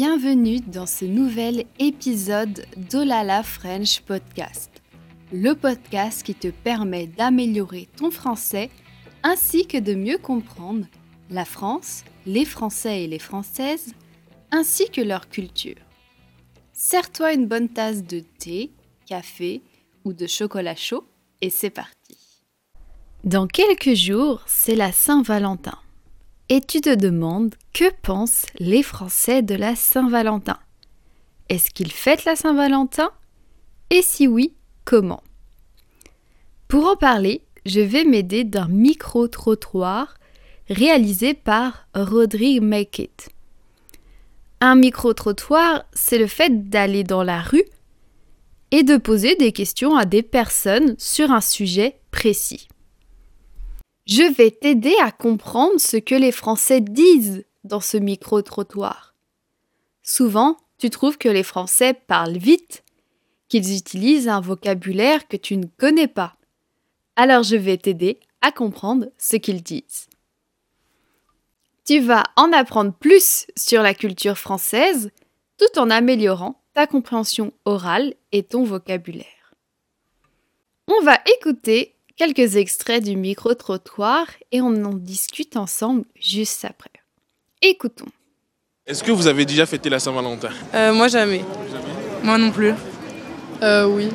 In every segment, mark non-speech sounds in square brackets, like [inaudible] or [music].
Bienvenue dans ce nouvel épisode d'Olala French Podcast, le podcast qui te permet d'améliorer ton français ainsi que de mieux comprendre la France, les Français et les Françaises, ainsi que leur culture. Serre-toi une bonne tasse de thé, café ou de chocolat chaud et c'est parti. Dans quelques jours, c'est la Saint-Valentin et tu te demandes que pensent les Français de la Saint-Valentin? Est-ce qu'ils fêtent la Saint-Valentin? Et si oui, comment? Pour en parler, je vais m'aider d'un micro-trottoir réalisé par Rodrigue Make It. Un micro-trottoir, c'est le fait d'aller dans la rue et de poser des questions à des personnes sur un sujet précis. Je vais t'aider à comprendre ce que les Français disent dans ce micro-trottoir. Souvent, tu trouves que les Français parlent vite, qu'ils utilisent un vocabulaire que tu ne connais pas. Alors je vais t'aider à comprendre ce qu'ils disent. Tu vas en apprendre plus sur la culture française tout en améliorant ta compréhension orale et ton vocabulaire. On va écouter quelques extraits du micro-trottoir et on en discute ensemble juste après. Écoutons. Est-ce que vous avez déjà fêté la Saint-Valentin? Euh, moi jamais. Moi non plus. Euh, oui.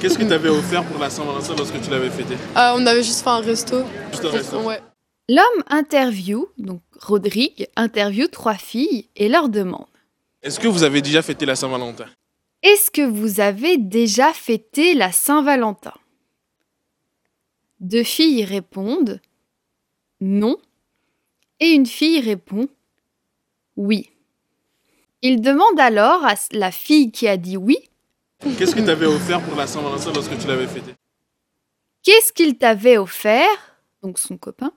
Qu'est-ce que tu avais offert pour la Saint-Valentin lorsque tu l'avais fêté? Ah, on avait juste fait un resto. Juste un resto. Ouais. L'homme interview, donc Rodrigue, interview trois filles et leur demande Est-ce que vous avez déjà fêté la Saint-Valentin? Est-ce que vous avez déjà fêté la Saint-Valentin? Deux filles répondent non et une fille répond oui. Il demande alors à la fille qui a dit oui Qu'est-ce que tu avais offert pour la Saint-Valentin lorsque tu l'avais fêté qu'est-ce qu'il t'avait offert, donc son copain,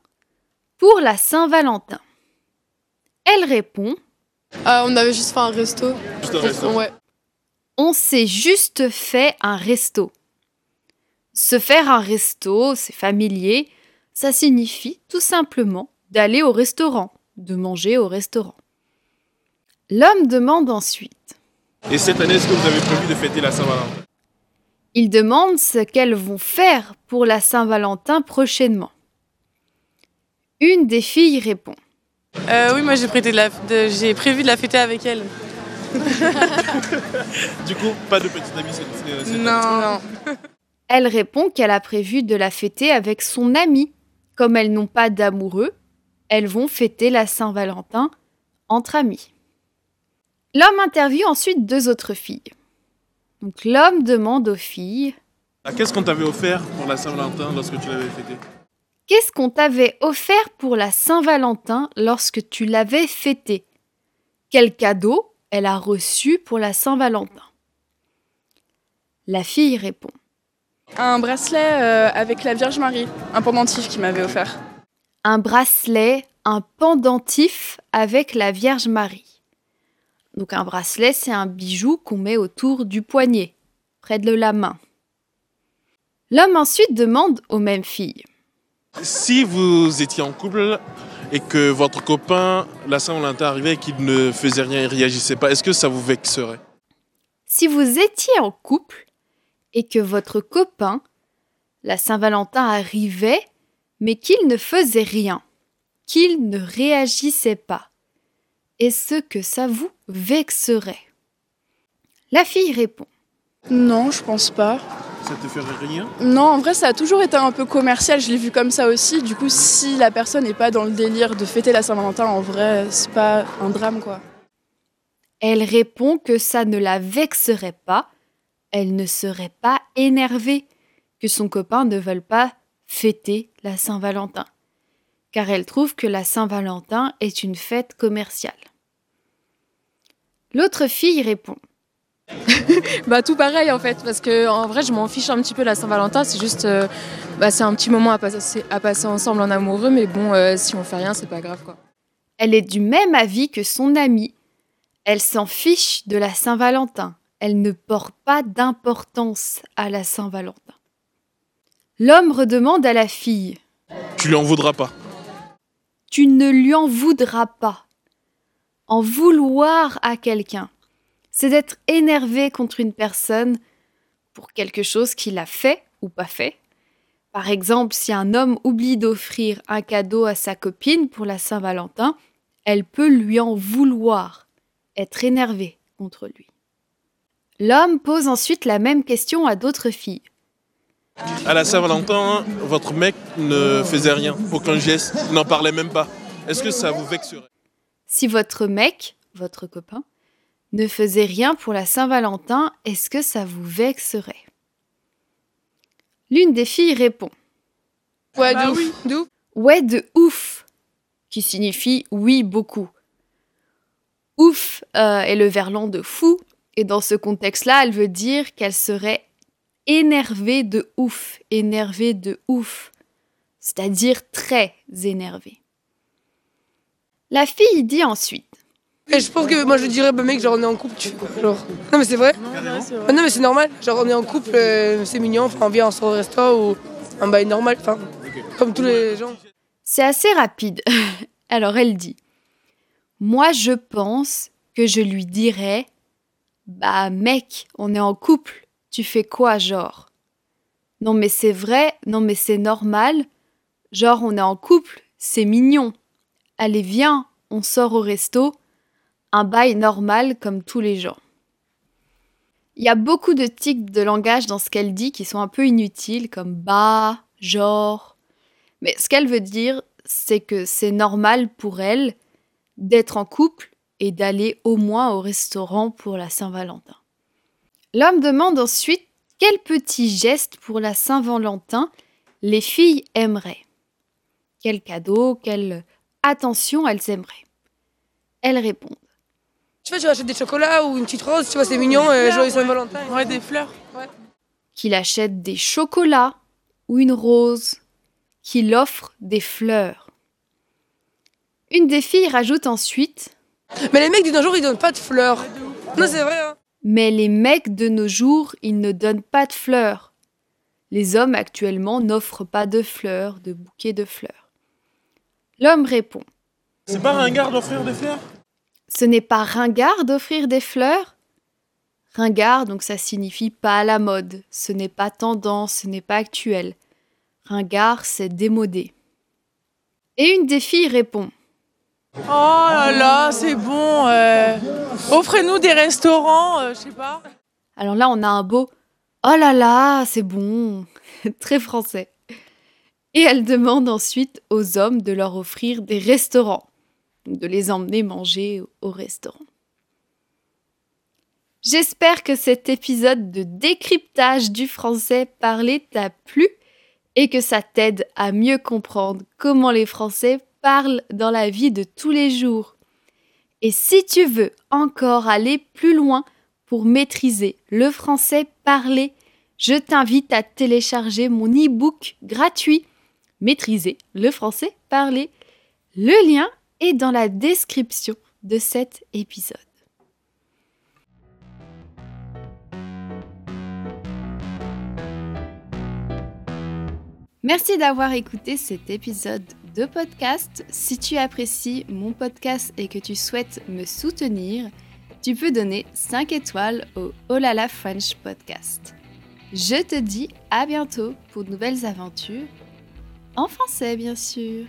pour la Saint-Valentin? Elle répond Ah, on avait juste fait un resto. Juste un resto? Ouais. On s'est juste fait un resto. Se faire un resto, c'est familier, ça signifie tout simplement d'aller au restaurant, de manger au restaurant. L'homme demande ensuite. Et cette année, est-ce que vous avez prévu de fêter la Saint-Valentin? Il demande ce qu'elles vont faire pour la Saint-Valentin prochainement. Une des filles répond. Euh, oui, moi j'ai prêté de la- de- j'ai prévu de la fêter avec elle. [laughs] Du coup, pas de petite amie cette, cette année Non, non. [laughs] Elle répond qu'elle a prévu de la fêter avec son amie. Comme elles n'ont pas d'amoureux, elles vont fêter la Saint-Valentin entre amis. L'homme interviewe ensuite deux autres filles. Donc l'homme demande aux filles Ah, Qu'est-ce qu'on t'avait offert pour la Saint-Valentin lorsque tu l'avais fêté Qu'est-ce qu'on t'avait offert pour la Saint-Valentin lorsque tu l'avais fêté Quel cadeau elle a reçu pour la Saint-Valentin? La fille répond Un bracelet euh, avec la Vierge Marie, un pendentif qu'il m'avait offert. un bracelet, un pendentif avec la Vierge Marie. Donc un bracelet, c'est un bijou qu'on met autour du poignet, près de la main. L'homme ensuite demande aux mêmes filles. Si vous étiez en couple et que votre copain, la Saint-Valentin arrivait et qu'il ne faisait rien et réagissait pas, est-ce que ça vous vexerait? Si vous étiez en couple et que votre copain, la Saint-Valentin, arrivait, mais qu'il ne faisait rien, qu'il ne réagissait pas, est-ce que ça vous vexerait? La fille répond. Non, je pense pas. Ça te ferait rien? Non, en vrai, ça a toujours été un peu commercial. Je l'ai vu comme ça aussi. Du coup, si la personne n'est pas dans le délire de fêter la Saint-Valentin, en vrai, c'est pas un drame, quoi. Elle répond que ça ne la vexerait pas, elle ne serait pas énervée que son copain ne veuille pas fêter la Saint-Valentin, car elle trouve que la Saint-Valentin est une fête commerciale. L'autre fille répond [laughs] Bah tout pareil en fait, parce que en vrai je m'en fiche un petit peu la Saint-Valentin, c'est juste, euh, bah, c'est un petit moment à passer, à passer ensemble en amoureux, mais bon, euh, si on fait rien, c'est pas grave quoi. Elle est du même avis que son amie. Elle s'en fiche de la Saint-Valentin. Elle ne porte pas d'importance à la Saint-Valentin. L'homme redemande à la fille Tu lui en voudras pas. Tu ne lui en voudras pas. en vouloir à quelqu'un. C'est d'être énervé contre une personne pour quelque chose qu'il a fait ou pas fait. Par exemple, si un homme oublie d'offrir un cadeau à sa copine pour la Saint-Valentin, elle peut lui en vouloir, être énervée contre lui. L'homme pose ensuite la même question à d'autres filles. À la Saint-Valentin, votre mec ne faisait rien, aucun geste, n'en parlait même pas. Est-ce que ça vous vexerait? Si votre mec, votre copain, ne faisait rien pour la Saint-Valentin, est-ce que ça vous vexerait? L'une des filles répond Ouais, de ouf. De ouf. Ouais de ouf, qui signifie oui beaucoup. Ouf euh, est le verlan de fou, et dans ce contexte-là, elle veut dire qu'elle serait énervée de ouf, énervée de ouf, c'est-à-dire très énervée. La fille dit ensuite Et je pense que moi je dirais, bah mec, genre on est en couple, tu fais quoi genre. Non mais c'est vrai Ah Non mais c'est normal, genre on est en couple, euh, c'est mignon, enfin on vient, on sort au resto ou un bail normal, enfin comme tous les gens. C'est assez rapide. [laughs] Alors elle dit Moi je pense que je lui dirais Bah mec, on est en couple, tu fais quoi genre? Non mais c'est vrai, non mais c'est normal, genre on est en couple, c'est mignon. Allez viens, on sort au resto, un bail normal comme tous les gens. Il y a beaucoup de tics de langage dans ce qu'elle dit qui sont un peu inutiles, comme bah, genre. Mais ce qu'elle veut dire, c'est que c'est normal pour elle d'être en couple et d'aller au moins au restaurant pour la Saint-Valentin. L'homme demande ensuite quel petit geste pour la Saint-Valentin les filles aimeraient. Quel cadeau, quelle attention elles aimeraient. Elles répondent. Tu vois, tu rachètes des chocolats ou une petite rose, tu vois, c'est mignon, euh, joyeux Saint-Valentin. Ouais, des fleurs. qu'il achète des chocolats ou une rose, qu'il offre des fleurs. Une des filles rajoute ensuite Mais les mecs du jour ils donnent pas de fleurs. Non, c'est vrai, hein. Mais les mecs de nos jours, ils ne donnent pas de fleurs. Les hommes actuellement n'offrent pas de fleurs, de bouquets de fleurs. L'homme répond C'est pas ringard d'offrir des fleurs? Ce n'est pas ringard d'offrir des fleurs? Ringard, donc ça signifie pas à la mode, ce n'est pas tendance, ce n'est pas actuel. Ringard, c'est démodé. Et une des filles répond Oh là là, c'est bon. euh, Offrez-nous des restaurants, euh, je sais pas. Alors là, on a un beau Oh là là, c'est bon [laughs] Très français. Et elle demande ensuite aux hommes de leur offrir des restaurants, de les emmener manger au restaurant. J'espère que cet épisode de décryptage du français parlé t'a plu et que ça t'aide à mieux comprendre comment les Français parlent dans la vie de tous les jours. Et si tu veux encore aller plus loin pour maîtriser le français parlé, je t'invite à télécharger mon e-book gratuit Maîtriser le français parlé. Le lien est dans la description de cet épisode. Merci d'avoir écouté cet épisode de podcast. Si tu apprécies mon podcast et que tu souhaites me soutenir, tu peux donner 5 étoiles au Olala French Podcast. Je te dis à bientôt pour de nouvelles aventures, en français bien sûr.